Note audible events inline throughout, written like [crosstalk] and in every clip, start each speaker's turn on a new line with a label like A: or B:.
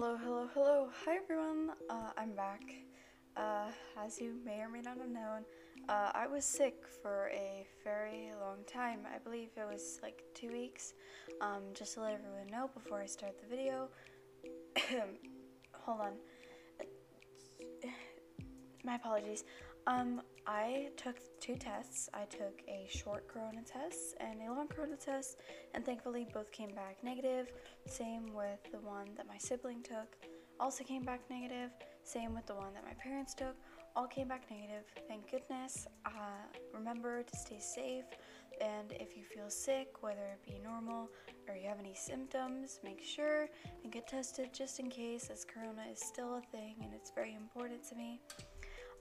A: Hello, hello, hello. Hi everyone. Uh, I'm back. Uh, as you may or may not have known, uh, I was sick for a very long time. I believe it was like two weeks. Um, just to let everyone know before I start the video. [coughs] Hold on. [coughs] My apologies. Um, I took two tests. I took a short corona test and a long corona test, and thankfully both came back negative. Same with the one that my sibling took, also came back negative. Same with the one that my parents took, all came back negative. Thank goodness. Uh, remember to stay safe, and if you feel sick, whether it be normal or you have any symptoms, make sure and get tested just in case, as corona is still a thing and it's very important to me.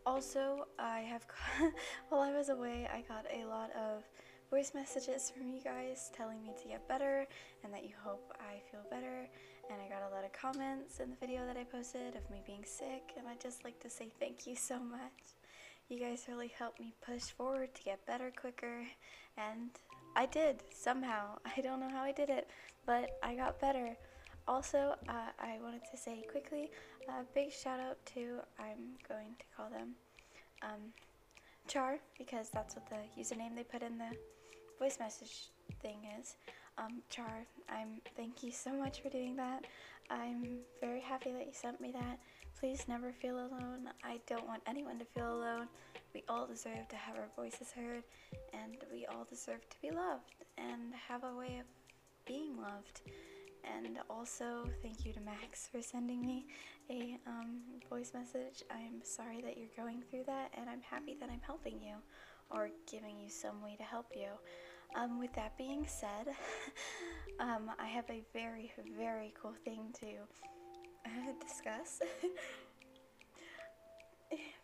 A: Also, I have, [laughs] while I was away, I got a lot of voice messages from you guys telling me to get better and that you hope I feel better. And I got a lot of comments in the video that I posted of me being sick, and I'd just like to say thank you so much. You guys really helped me push forward to get better quicker, and I did somehow. [laughs] I don't know how I did it, but I got better. Also, uh, I wanted to say quickly a big shout out to, I'm going to call them um, Char, because that's what the username they put in the voice message thing is. Um, Char, I'm thank you so much for doing that. I'm very happy that you sent me that. Please never feel alone. I don't want anyone to feel alone. We all deserve to have our voices heard, and we all deserve to be loved and have a way of being loved. And also, thank you to Max for sending me a um, voice message. I'm sorry that you're going through that, and I'm happy that I'm helping you or giving you some way to help you. Um, with that being said, [laughs] um, I have a very, very cool thing to uh, discuss. [laughs]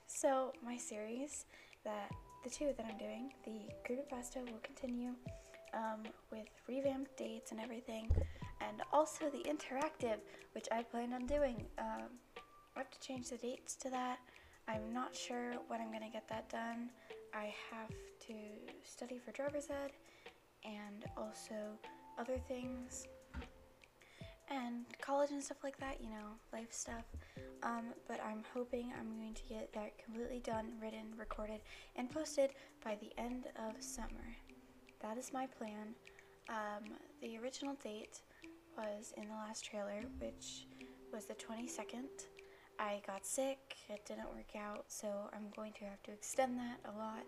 A: so, my series that the two that I'm doing, the creepypasta will continue um, with revamped dates and everything, and also the interactive, which I plan on doing. Um, I have to change the dates to that. I'm not sure when I'm gonna get that done. I have to study for driver's ed and also other things and college and stuff like that, you know, life stuff. Um, but I'm hoping I'm going to get that completely done, written, recorded, and posted by the end of summer. That is my plan. Um, the original date was in the last trailer, which was the 22nd. I got sick, it didn't work out, so I'm going to have to extend that a lot.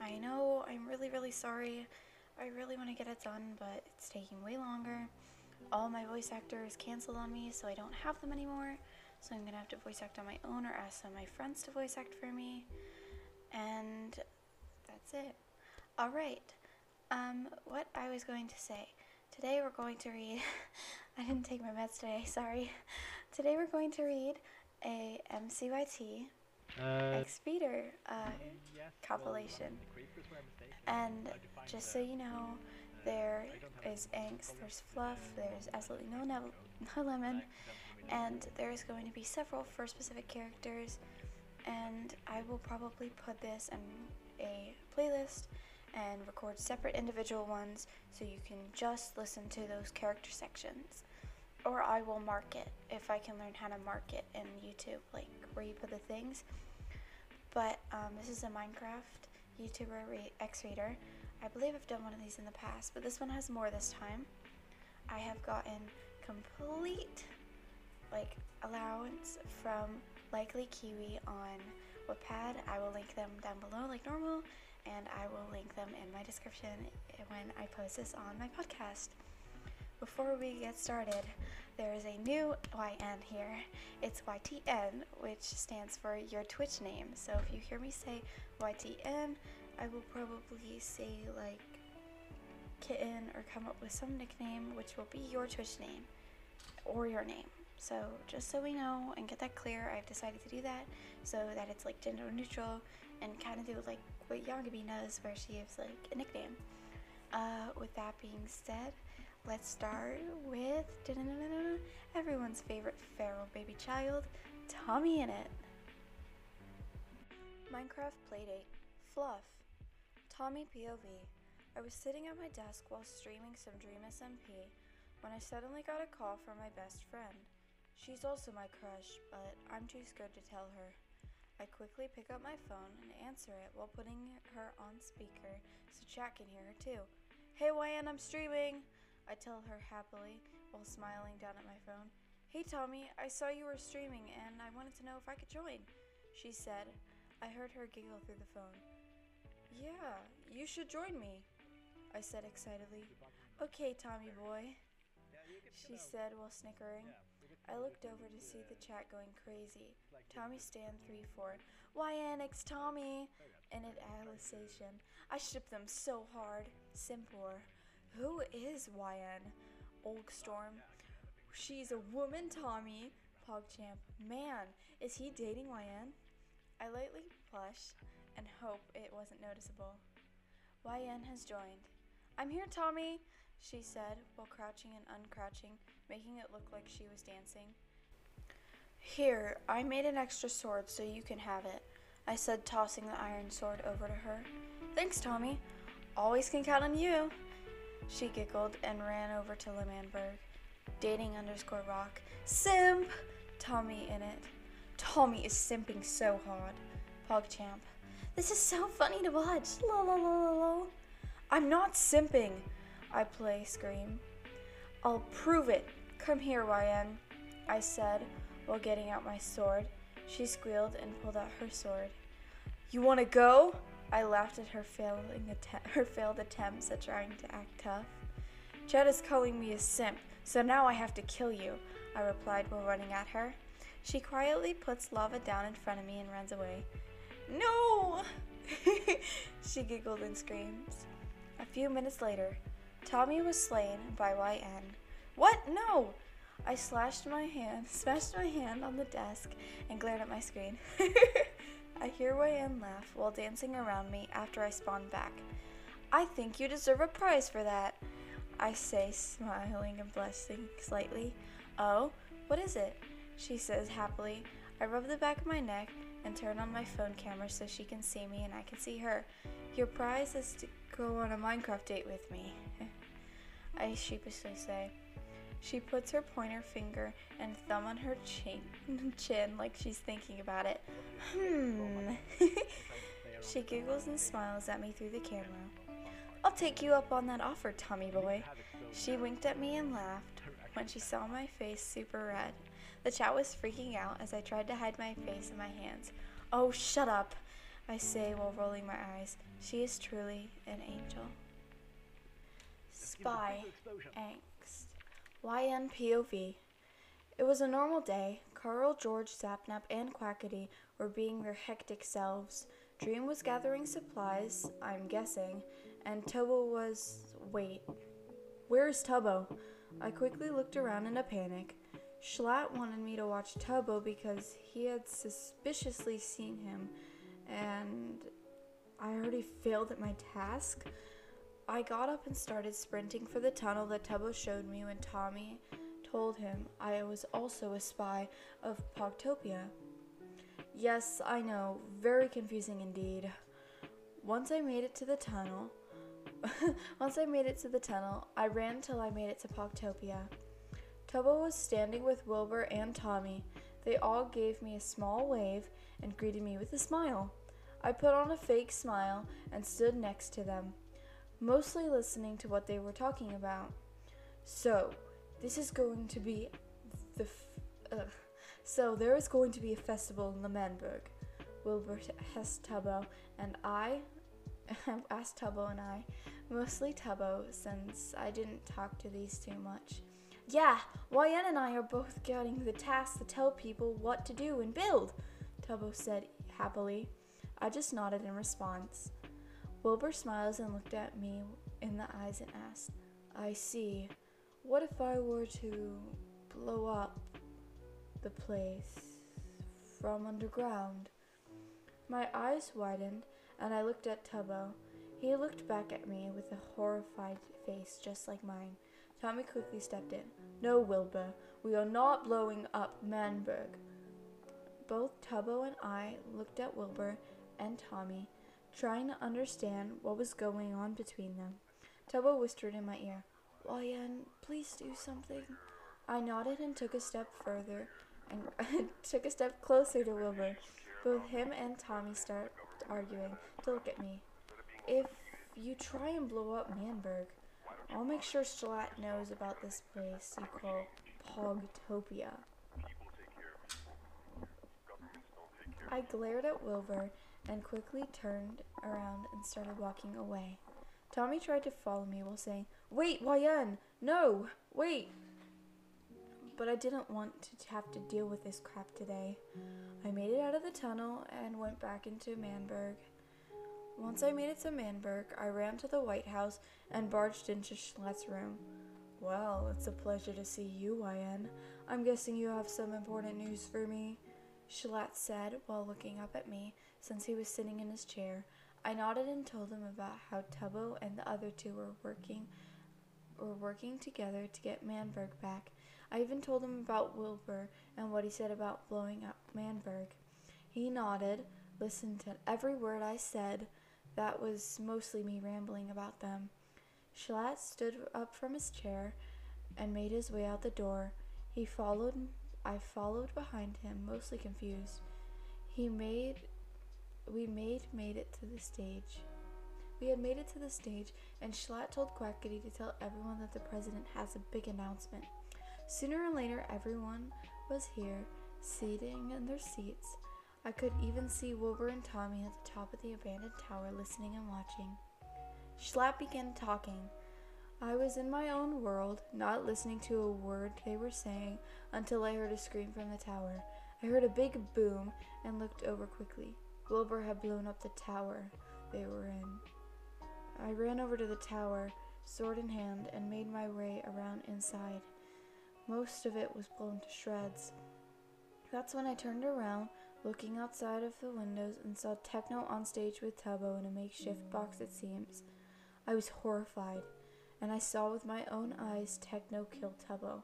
A: I know, I'm really, really sorry. I really want to get it done, but it's taking way longer. All my voice actors canceled on me, so I don't have them anymore. So I'm gonna have to voice act on my own or ask some of my friends to voice act for me. And that's it. Alright, um, what I was going to say. Today we're going to read, [laughs] I didn't take my meds today, [laughs] sorry. Today we're going to read a MCYT
B: Uh,
A: X Reader uh,
B: yes,
A: compilation.
B: well, the creepers were mistaken.
A: And
B: Hard to find
A: just so you know, there is angst, there's fluff, there's absolutely no, no, no lemon, and there's going to be several for specific characters. And I will probably put this in a playlist and record separate individual ones so you can just listen to those character sections. Or I will mark it if I can learn how to mark it in YouTube, like where you put the things. But um, this is a Minecraft YouTuber re- X Reader. I believe I've done one of these in the past, but this one has more this time. I have gotten complete like allowance from Likely Kiwi on Wattpad. I will link them down below like normal, and I will link them in my description when I post this on my podcast. Before we get started, there is a new YN here. It's YTN, which stands for your Twitch name. So if you hear me say YTN, I will probably say like kitten or come up with some nickname which will be your Twitch name or your name. So just so we know and get that clear, I've decided to do that so that it's like gender neutral and kind of do like what Yagabi does where she gives like a nickname. Uh, with that being said, let's start with [laughs] everyone's favorite feral baby child, TommyInnit. Minecraft Playdate Fluff Tommy POV. I was sitting at my desk while streaming some Dream SMP when I suddenly got a call from my best friend. She She's also my crush, but I'm too scared to tell her. I quickly pick up my phone and answer it while putting her on speaker so chat can hear her too. Hey, YN, I'm streaming! I tell her happily while smiling down at my phone. Hey, Tommy, I saw you were streaming and I wanted to know if I could join, she said. I heard her giggle through the phone. Yeah, you should join me, I said excitedly. Okay, Tommy boy, she said while snickering. I looked over to see the chat going crazy. Tommy Stan 3-4. YN X Tommy! And an Alicization. I ship them so hard. Simpor. Who is YN? Olgstorm. She's a woman, Tommy. PogChamp. Man, is he dating YN? I lightly blush and hope it wasn't noticeable. YN has joined. I'm here, Tommy, she said while crouching and uncrouching, making it look like she was dancing. Here, I made an extra sword so you can have it, I said, tossing the iron sword over to her. Thanks, Tommy. Always can count on you. She giggled and ran over to L'Manberg. Dating underscore rock. Simp! TommyInnit. Tommy is simping so hard. PogChamp. This is so funny to watch. La la la la la. I'm not simping. I play scream. I'll prove it. Come here, YN. I said while getting out my sword. She squealed and pulled out her sword. You want to go? I laughed at her failing att- [laughs] her failed attempts at trying to act tough. Jed is calling me a simp, so now I have to kill you, I replied while running at her. She quietly puts lava down in front of me and runs away. No! [laughs] she giggled and screams. A few minutes later, Tommy was slain by YN. What? No! I slashed my hand, [laughs] smashed my hand on the desk, and glared at my screen. [laughs] I hear YN laugh while dancing around me after I spawn back. I think you deserve a prize for that, I say, smiling and blushing slightly. Oh, what is it? She says happily. I rub the back of my neck and turn on my phone camera so she can see me and I can see her. Your prize is to go on a Minecraft date with me. [laughs] I sheepishly say. She puts her pointer finger and thumb on her chin, [laughs] chin like she's thinking about it. Hmm. [laughs] she giggles and smiles at me through the camera. I'll take you up on that offer, Tommy boy. She winked at me and laughed when she saw my face super red. The chat was freaking out as I tried to hide my face in my hands. Oh, shut up, I say while rolling my eyes. She is truly an angel. Spy. YNPOV. It was a normal day. Karl, George, Sapnap, and Quackity were being their hectic selves. Dream was gathering supplies, I'm guessing, and Tubbo was. Wait. Where's Tubbo? I quickly looked around in a panic. Schlatt wanted me to watch Tubbo because he had suspiciously seen him, and I already failed at my task. I got up and started sprinting for the tunnel that Tubbo showed me when Tommy told him I was also a spy of Pogtopia. Yes, I know, very confusing indeed. Once I made it to the tunnel, [laughs] once I made it to the tunnel, I ran till I made it to Pogtopia. Tubbo was standing with Wilbur and Tommy. They all gave me a small wave and greeted me with a smile. I put on a fake smile and stood next to them, mostly listening to what they were talking about. So, this is going to be the. F- uh, so, there is going to be a festival in L'Manberg. Wilbur asked Tubbo, and I [laughs] asked Tubbo and I, mostly Tubbo, since I didn't talk to these two much. Yeah, YN and I are both getting the task to tell people what to do and build, Tubbo said happily. I just nodded in response. Wilbur smiles and looked at me in the eyes and asked, I see. What if I were to blow up the place from underground? My eyes widened and I looked at Tubbo. He looked back at me with a horrified face just like mine. Tommy quickly stepped in. No, Wilbur, we are not blowing up Manberg. Both Tubbo and I looked at Wilbur and Tommy, trying to understand what was going on between them. Tubbo whispered in my ear, YN, please do something. I nodded and took a step further and [laughs] took a step closer to Wilbur. Both him and Tommy start arguing to look at me. If you try and blow up Manberg, I'll make sure Schlatt knows about this place you call Pogtopia. I glared at Wilbur and quickly turned around and started walking away. Tommy tried to follow me while saying, Wait, YN! No! Wait! But I didn't want to have to deal with this crap today. I made it out of the tunnel and went back into Manberg. Once I made it to Manberg, I ran to the White House and barged into Schlatt's room. Well, it's a pleasure to see you, YN. I'm guessing you have some important news for me. Schlatt said while looking up at me, since he was sitting in his chair. I nodded and told him about how Tubbo and the other two were working were working together to get Manberg back. I even told him about Wilbur and what he said about blowing up Manberg. He nodded, listened to every word I said. That was mostly me rambling about them. Schlatt stood up from his chair and made his way out the door. He followed I followed behind him, mostly confused. He made we made made it to the stage. We had made it to the stage, and Schlatt told Quackity to tell everyone that the president has a big announcement. Sooner or later, everyone was here, sitting in their seats. I could even see Wilbur and Tommy at the top of the abandoned tower listening and watching. Schlatt began talking. I was in my own world, not listening to a word they were saying until I heard a scream from the tower. I heard a big boom and looked over quickly. Wilbur had blown up the tower they were in. I ran over to the tower, sword in hand, and made my way around inside. Most of it was blown to shreds. That's when I turned around, looking outside of the windows, and saw Techno on stage with Tubbo in a makeshift box, it seems. I was horrified and I saw with my own eyes Techno kill Tubbo.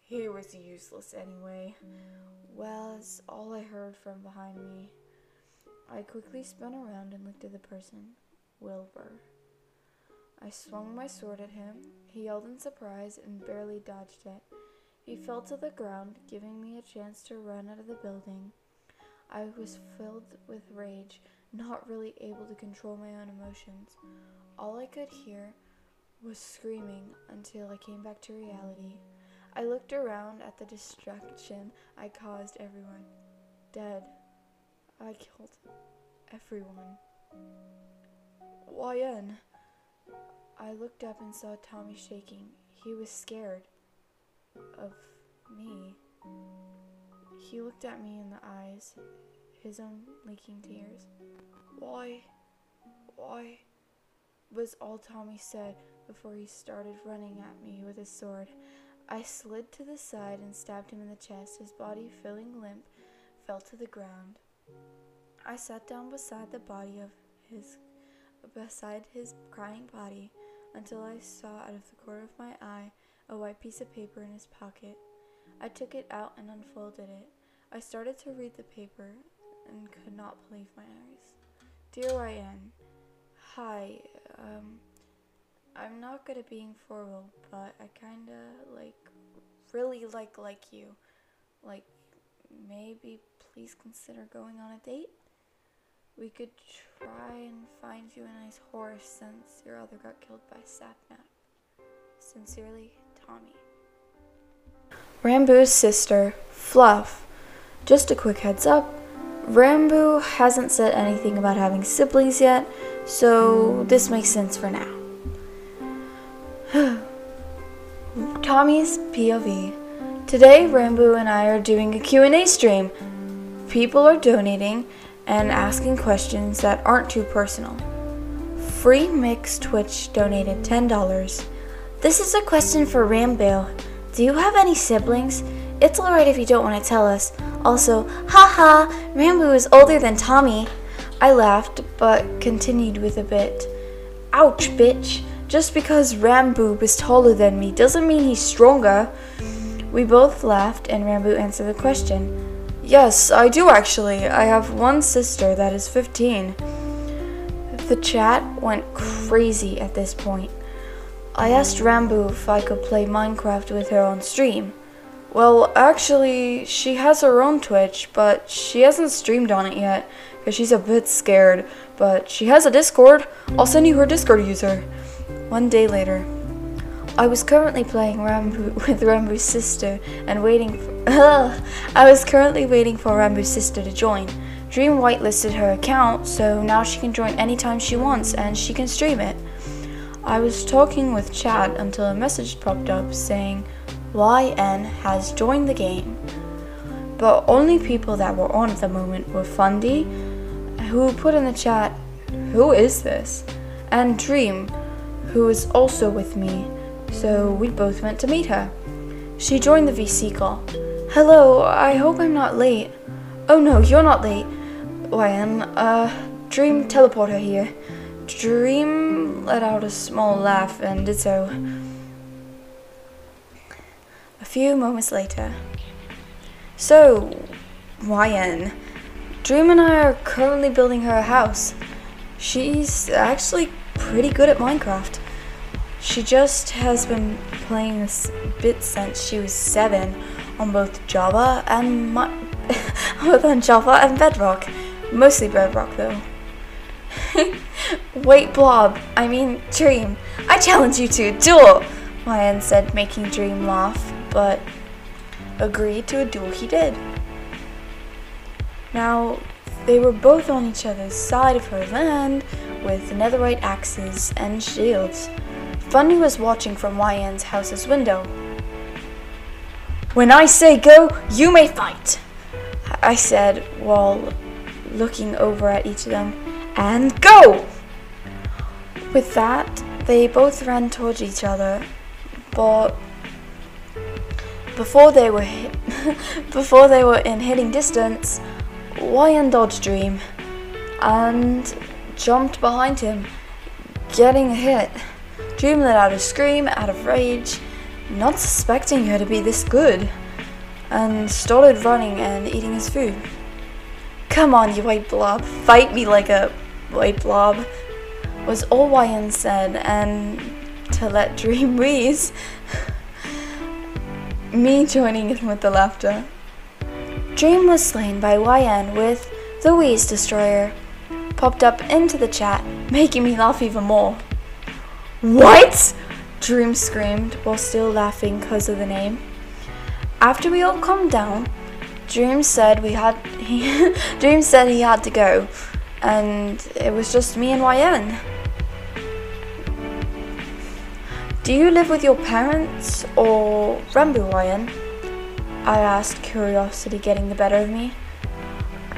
A: He was useless anyway. Well, that's all I heard from behind me. I quickly spun around and looked at the person, Wilbur. I swung my sword at him. He yelled in surprise and barely dodged it. He fell to the ground, giving me a chance to run out of the building. I was filled with rage, not really able to control my own emotions. All I could hear was screaming until I came back to reality. I looked around at the destruction I caused everyone. Dead. I killed everyone. YN. I looked up and saw Tommy shaking. He was scared of me. He looked at me in the eyes, his own leaking tears. Why? Why? was all Tommy said before he started running at me with his sword. I slid to the side and stabbed him in the chest. His body, feeling limp, fell to the ground. I sat down beside the body of his beside his crying body until I saw out of the corner of my eye a white piece of paper in his pocket. I took it out and unfolded it. I started to read the paper and could not believe my eyes. Dear YN, Hi, um, I'm not good at being formal, but I kinda like, really like like you. Like, maybe please consider going on a date? We could try and find you a nice horse since your other got killed by Sapnap. Sincerely, Tommy. Ranboo's sister, Fluff. Just a quick heads up Ranboo hasn't said anything about having siblings yet, so this makes sense for now. [sighs] Tommy's POV. Today, Ranboo and I are doing a Q&A stream. People are donating and asking questions that aren't too personal. Free Mix Twitch donated $10.
B: This is a question for Ranboo. Do you have any siblings? It's alright if you don't want to tell us. Also, haha, Ranboo is older than Tommy.
A: I laughed, but continued with a bit. Ouch, bitch. Just because Ranboo is taller than me doesn't mean he's stronger. We both laughed, and Ranboo answered the question. Yes, I do actually. I have one sister that is 15. The chat went crazy at this point. I asked Ranboo if I could play Minecraft with her on stream.
C: Well, actually, she has her own Twitch, but she hasn't streamed on it yet because she's a bit scared. But she has a Discord. I'll send you her Discord user. One day later.
A: I was currently playing Ranboo [laughs] with Ranboo's sister and waiting for, [laughs] I was currently waiting for Ranboo's sister to join. Dream whitelisted her account, so now she can join anytime she wants and she can stream it. I was talking with chat until a message popped up saying YN has joined the game. But only people that were on at the moment were Fundy, who put in the chat, Who is this? And Dream, who is also with me, so we both went to meet her. She joined the VC call. Hello, I hope I'm not late. Oh no, you're not late. YN, uh, Dream Teleporter here. Dream let out a small laugh and did so. A few moments later. So, YN, Dream and I are currently building her a house. She's actually pretty good at Minecraft. She just has been playing this bit since she was seven on both Java and [laughs] both on Java and Bedrock. Mostly Bedrock though. [laughs] Wait, Blob. I mean, Dream. I challenge you to a duel. YN said, making Dream laugh, but agreed to a duel he did. Now, they were both on each other's side of her land with netherite axes and shields. Fundy was watching from YN's house's window. When I say go, you may fight, I said while looking over at each of them. And go! With that, they both ran towards each other, but before they were hit, [laughs] before they were in hitting distance, YN dodged Dream and jumped behind him, getting hit. Dream let out a scream out of rage, not suspecting her to be this good, and started running and eating his food. Come on, you white blob, fight me like a white blob, was all YN said, and to let [laughs] Dream wheeze, me joining in with the laughter. Dream was slain by YN with the Wheeze Destroyer, popped up into the chat, making me laugh even more. What? Dream screamed while still laughing because of the name. After we all calmed down, Dream said we had he [laughs] Dream said he had to go, and it was just me and YN. Do you live with your parents or Ranboo YN? I asked, curiosity getting the better of me.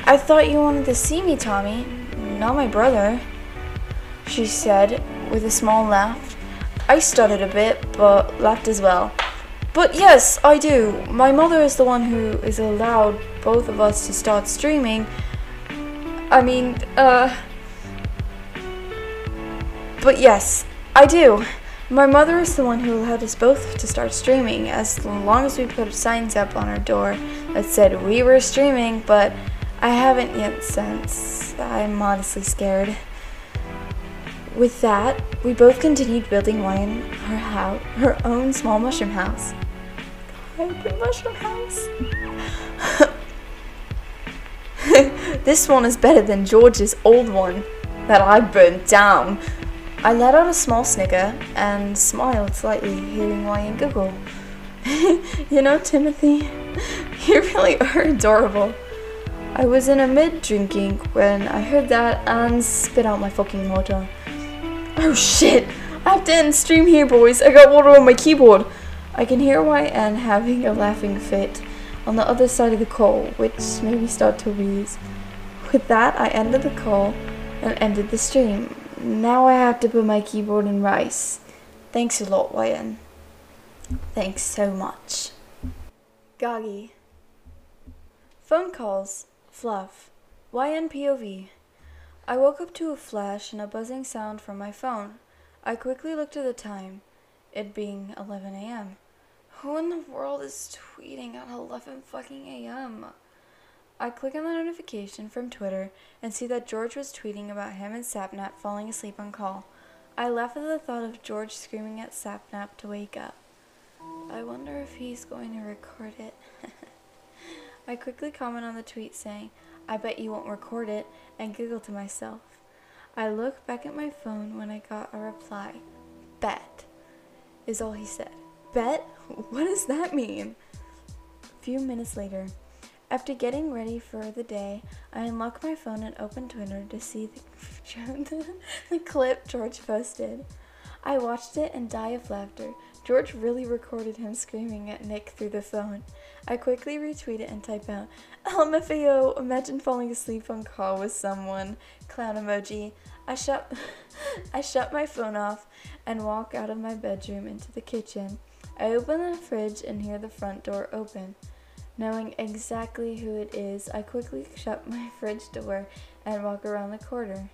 A: I thought you wanted to see me, Tommy, not my brother, she said with a small laugh. I stuttered a bit, but laughed as well. But yes, I do. My mother is the one who is allowed both of us to start streaming. I mean, uh. But yes, I do. My mother is the one who allowed us both to start streaming as long as we put signs up on our door that said we were streaming, but I haven't yet since. I'm modestly scared. With that, we both continued building Wine her house, her own small mushroom house. Mushroom house. [laughs] this one is better than George's old one that I burnt down. I let out a small snicker and smiled slightly, hearing Wyan giggle. [laughs] you know, Timothy, [laughs] you really are adorable. I was in a mid drinking when I heard that and spit out my fucking water. Oh shit! I have to end stream here, boys. I got water on my keyboard. I can hear YN having a laughing fit on the other side of the call, which made me start to wheeze. With that, I ended the call and ended the stream. Now I have to put my keyboard in rice. Thanks a lot, YN. Thanks so much. Gagi. Phone calls. Fluff. YN POV. I woke up to a flash and a buzzing sound from my phone. I quickly looked at the time, it being 11 a.m. Who in the world is tweeting at 11 fucking a.m.? I click on the notification from Twitter and see that George was tweeting about him and Sapnap falling asleep on call. I laugh at the thought of George screaming at Sapnap to wake up. I wonder if he's going to record it. [laughs] I quickly comment on the tweet saying, I bet you won't record it, and giggle to myself. I look back at my phone when I got a reply. Bet, is all he said. Bet? [laughs] What does that mean? A few minutes later, after getting ready for the day, I unlock my phone and open Twitter to see the, [laughs] the clip George posted. I watched it and die of laughter. George really recorded him screaming at Nick through the phone. I quickly retweet it and type out, um, LMFAO, imagine falling asleep on call with someone. Clown emoji. I shut, [laughs] I shut my phone off and walk out of my bedroom into the kitchen. I open the fridge and hear the front door open. Knowing exactly who it is, I quickly shut [laughs] my fridge door and walk around the corner.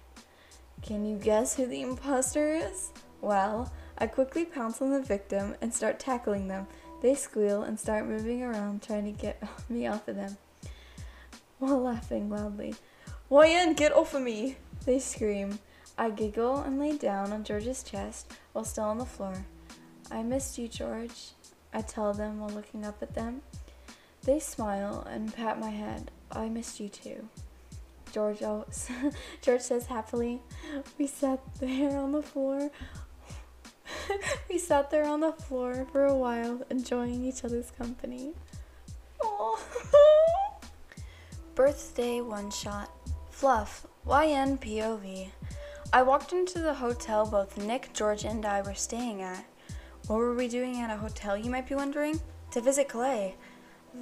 A: Can you guess who the imposter is? Well, I quickly pounce on the victim and start tackling them. They squeal and start moving around, trying to get [laughs] me off of them, while laughing loudly. YN, get off of me! They scream. I giggle and lay down on George's chest while still on the floor. I missed you, George, I tell them while looking up at them. They smile and pat my head. I missed you too. George, [laughs] George says happily. We sat there on the floor. [laughs] we sat there on the floor for a while, enjoying each other's company. [laughs] Birthday one shot. Fluff. YN POV. I walked into the hotel both Nick, George, and I were staying at. What were we doing at a hotel, you might be wondering? To visit Clay.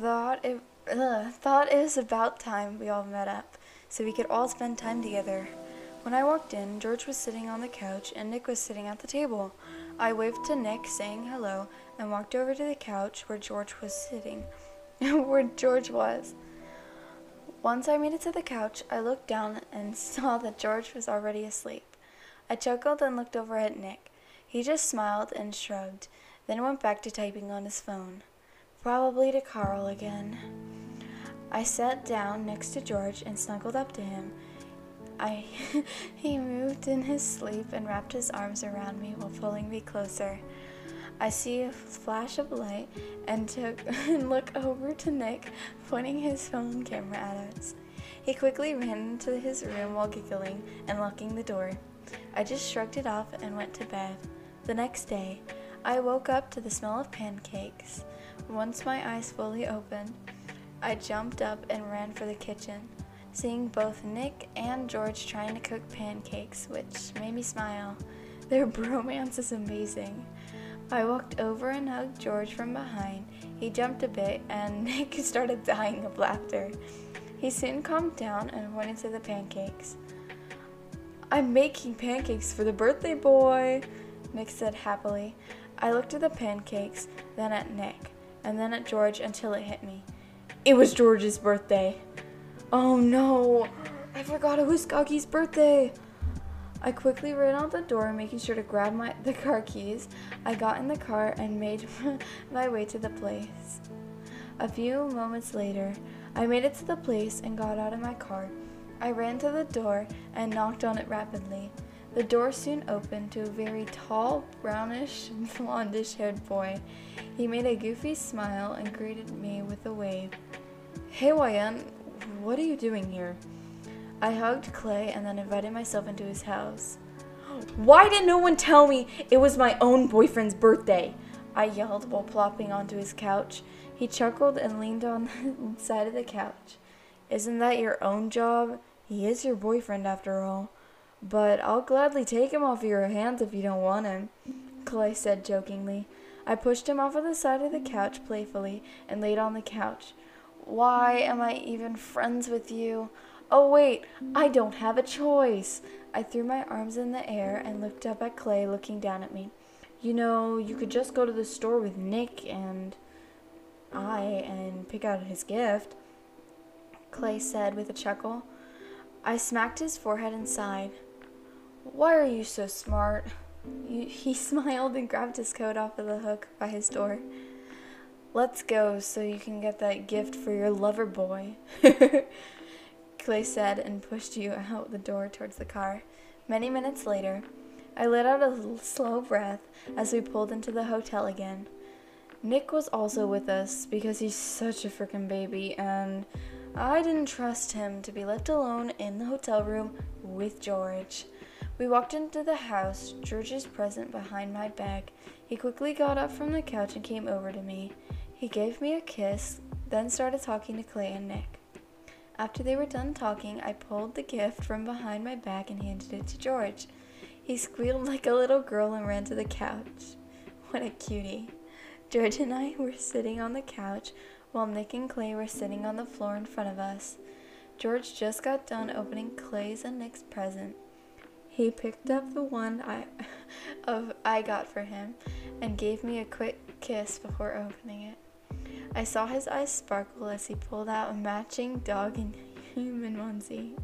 A: Thought it, ugh, thought it was about time we all met up, so we could all spend time together. When I walked in, George was sitting on the couch and Nick was sitting at the table. I waved to Nick, saying hello, and walked over to the couch where George was sitting. [laughs] where George was. Once I made it to the couch, I looked down and [laughs] saw that George was already asleep. I chuckled and looked over at Nick. He just smiled and shrugged, then went back to typing on his phone. Probably to Karl again. I sat down next to George and snuggled up to him. I [laughs] he moved in his sleep and wrapped his arms around me while pulling me closer. I see a flash of light and took [laughs] and look over to Nick, pointing his phone camera at us. He quickly ran into his room while giggling and locking the door. I just shrugged it off and went to bed. The next day, I woke up to the smell of pancakes. Once my eyes fully opened, I jumped up and ran for the kitchen, seeing both Nick and George trying to cook pancakes, which made me smile. Their [laughs] bromance is amazing. I walked over and hugged George from behind. He jumped a bit, and [laughs] Nick started dying of laughter. He soon calmed down and pointed to the pancakes. I'm making pancakes for the birthday boy, Nick said happily. I looked at the pancakes, then at Nick, and then at George until it hit me. It was George's birthday. Oh no, I forgot it was Gogy's birthday. I quickly ran out the door, making sure to grab my the car keys. I got in the car and made [laughs] my way to the place. A few moments later, I made it to the place and got out of my car. I ran to the door and knocked on it rapidly. The door soon opened to a very tall, brownish, [laughs] blondish haired boy. He made a goofy smile and greeted me with a wave. Hey, YN, what are you doing here? I hugged Clay and then invited myself into his house. [gasps] Why did no one tell me it was my own boyfriend's birthday? I yelled while plopping onto his couch. He chuckled and leaned on [laughs] the side of the couch. Isn't that your own job? He is your boyfriend after all. But I'll gladly take him off your hands if you don't want him, Clay said jokingly. I pushed him off of the side of the couch playfully and laid on the couch. Why am I even friends with you? Oh, wait, I don't have a choice. I threw my arms in the air and looked up at Clay looking down at me. You know, you could just go to the store with Nick and I and pick out his gift, Clay said with a chuckle. I smacked his forehead and sighed. Why are you so smart? He [laughs] smiled and grabbed his coat off of the hook by his door. Let's go so you can get that gift for your lover boy, [laughs] Clay said and pushed you out the door towards the car. Many minutes later, I let out a slow breath as we pulled into the hotel again. Nick was also with us because he's such a freaking baby, and I didn't trust him to be left alone in the hotel room with George. We walked into the house, George's present behind my back. He quickly got up from the couch and came over to me. He gave me a kiss, then started talking to Clay and Nick. After they were done talking, I pulled the gift from behind my back and handed it to George. He squealed like a little girl and ran to the couch. What a cutie. George and I were sitting on the couch while Nick and Clay were sitting on the floor in front of us. George just got done opening Clay's and Nick's present. He picked up the one I [laughs] of I got for him and gave me a quick kiss before opening it. I saw his eyes sparkle as he pulled out a matching dog and [laughs] human onesie.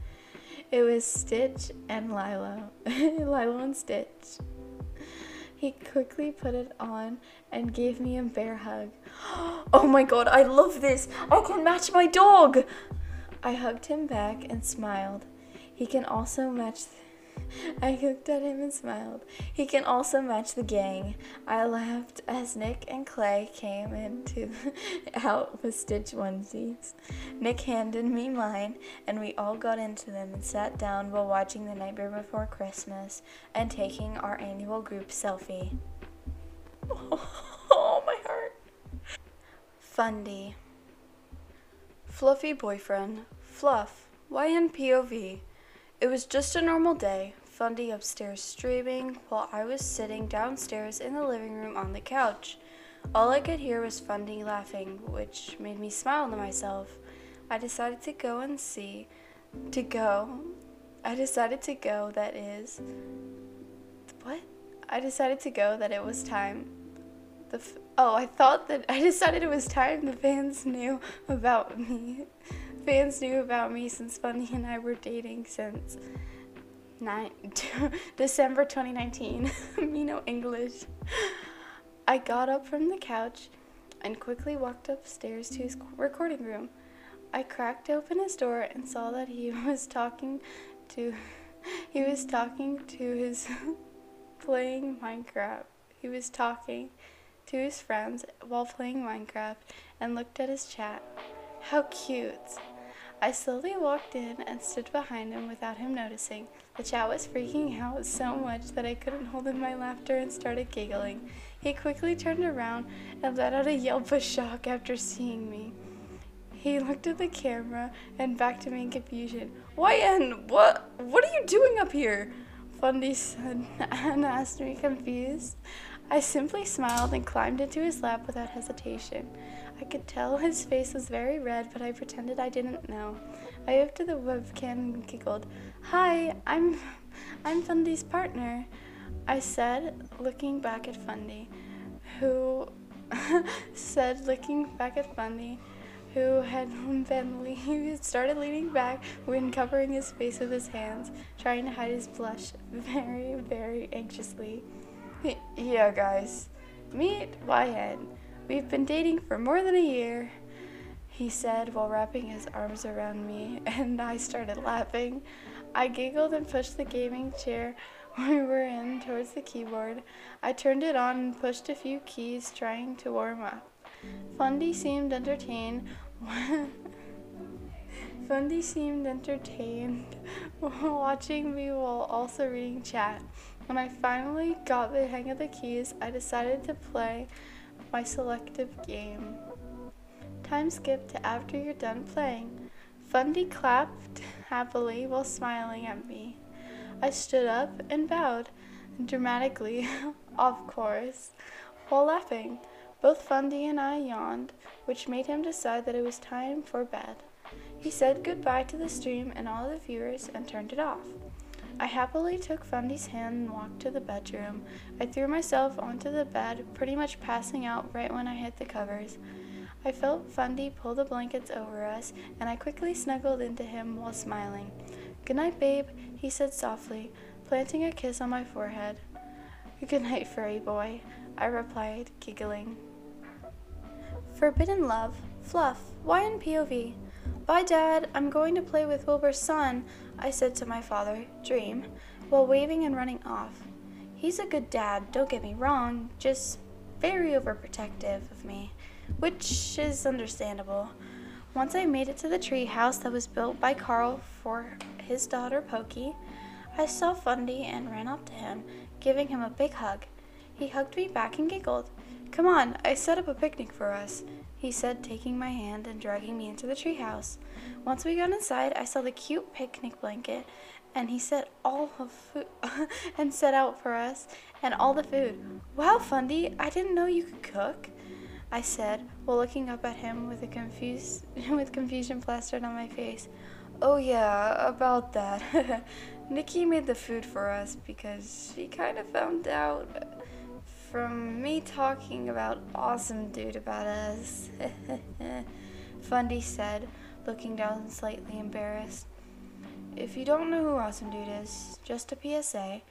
A: It was Stitch and Lilo. [laughs] Lilo and Stitch. He quickly put it on and gave me a bear hug. [gasps] Oh my god, I love this! I can match my dog! I hugged him back and smiled. He can also match. [laughs] I looked at him and smiled. He can also match the gang. I laughed as Nick and Clay came into [laughs] out with Stitch onesies. Nick handed me mine, and we all got into them and sat down while watching The Nightmare Before Christmas and taking our annual group selfie. [laughs] Oh, my heart. Fundy. Fluffy boyfriend. Fluff. YNPOV. It was just a normal day. Fundy upstairs streaming while I was sitting downstairs in the living room on the couch. All I could hear was Fundy laughing, which made me smile to myself. I decided to go and see. To go. I decided to go, that is. What? I decided to go that it was time. The f- oh, I thought that [laughs] I decided it was time the fans knew about me. Fans knew about me since Fundy and I were dating since nine, [laughs] December 2019. [laughs] me no English. I got up from the couch and quickly walked upstairs to his recording room. I cracked open his door and saw that he [laughs] was talking to he was talking to his playing Minecraft. He was talking to his friends while playing Minecraft and looked at his chat. How cute! I slowly walked in and stood behind him without him noticing. The chat was freaking out so much that I couldn't hold in my laughter and started giggling. He quickly turned around and let out a yelp of shock after seeing me. He looked at the camera and back to me in confusion. Why YN, what what are you doing up here? Fundy said [laughs] and asked me confused. I simply smiled and climbed into his lap without hesitation. I could tell his face was very red, but I pretended I didn't know. I moved to the webcam and giggled. Hi, I'm I'm Fundy's partner, I said, looking back at Fundy, who [laughs] said looking back at Fundy, who had been le- started leaning back when covering his face with his hands, trying to hide his blush very, very anxiously. Yeah, guys, meet YN. We've been dating for more than a year, he said while wrapping his arms around me, [laughs] and I started laughing. I giggled and pushed the gaming chair [laughs] we were in towards the keyboard. I turned it on and pushed a few keys, trying to warm up. Fundy seemed entertained. [laughs] Fundy seemed entertained watching me while also reading chat. When I finally got the hang of the keys, I decided to play my selective game. Time skipped to after you're done playing. Fundy clapped happily while smiling at me. I stood up and bowed dramatically, [laughs] of course, while laughing. Both Fundy and I yawned, which made him decide that it was time for bed. He said goodbye to the stream and all the viewers and turned it off. I happily took Fundy's hand and walked to the bedroom. I threw myself onto the bed, pretty much passing out right when I hit the covers. I felt Fundy pull the blankets over us, and I quickly snuggled into him while smiling. Good night, babe, he said softly, planting a kiss on my forehead. Good night, furry boy, I replied, giggling. Forbidden Love, Fluff, Why in YNPOV. Bye, Dad, I'm going to play with Wilbur's son. I said to my father, Dream, while waving and running off. He's a good dad, don't get me wrong, just very overprotective of me, which is understandable. Once I made it to the tree house that was built by Karl for his daughter Pokey, I saw Fundy and ran up to him, giving him a big hug. He hugged me back and giggled. Come on, I set up a picnic for us, he said, taking my hand and dragging me into the treehouse. Once we got inside, I saw the cute picnic blanket, and he set all of food [laughs] and set out for us and all the food. Wow, Fundy, I didn't know you could cook. I said, while looking up at him with a confused [laughs] with confusion plastered on my face. Oh yeah, about that. [laughs] Nikki made the food for us because she kind of found out from me talking about AwesamDude about us. [laughs] Fundy said, looking down slightly embarrassed. If you don't know who AwesamDude is, just a PSA.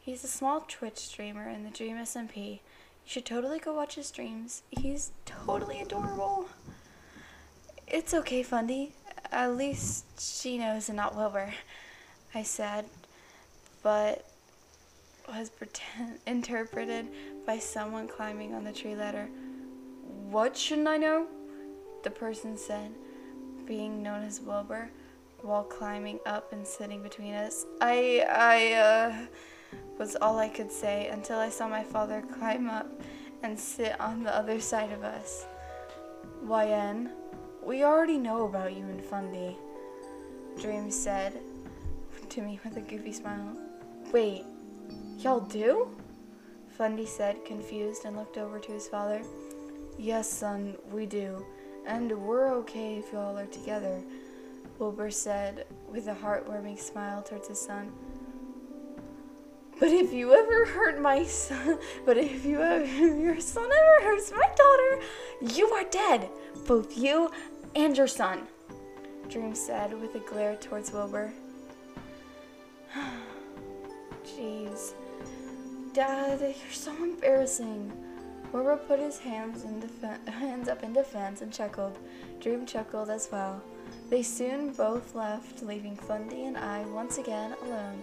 A: He's a small Twitch streamer in the Dream SMP. You should totally go watch his streams. He's totally adorable. It's okay, Fundy. At least she knows and not Wilbur. I said, but was pretend- interpreted by someone climbing on the tree ladder. What shouldn't I know? The person said, being known as Wilbur, while climbing up and sitting between us. I, I, uh, was all I could say until I saw my father climb up and sit on the other side of us. YN, we already know about you and Fundy, Dream said to me with a goofy smile. Wait, y'all do? Fundy said, confused, and looked over to his father. Yes, son, we do. And we're okay if y'all are together, Wilbur said, with a heartwarming smile towards his son. But if you ever hurt my son, but if you ever, your son ever hurts my daughter, you are dead, both you and your son, Dream said with a glare towards Wilbur. Dad, you're so embarrassing. Wilbur put his hands, [laughs] hands up in defense and chuckled. Dream chuckled as well. They soon both left, leaving Fundy and I once again alone.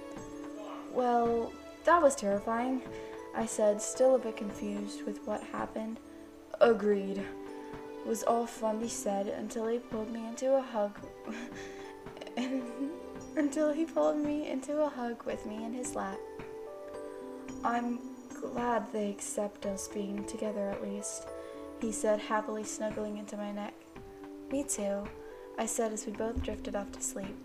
A: Well, that was terrifying, I said, still a bit confused with what happened. Agreed, was all Fundy said until he pulled me into a hug. [laughs] until he pulled me into a hug with me in his lap. I'm glad they accept us being together at least, he said, happily snuggling into my neck. Me too, I said as we both drifted off to sleep.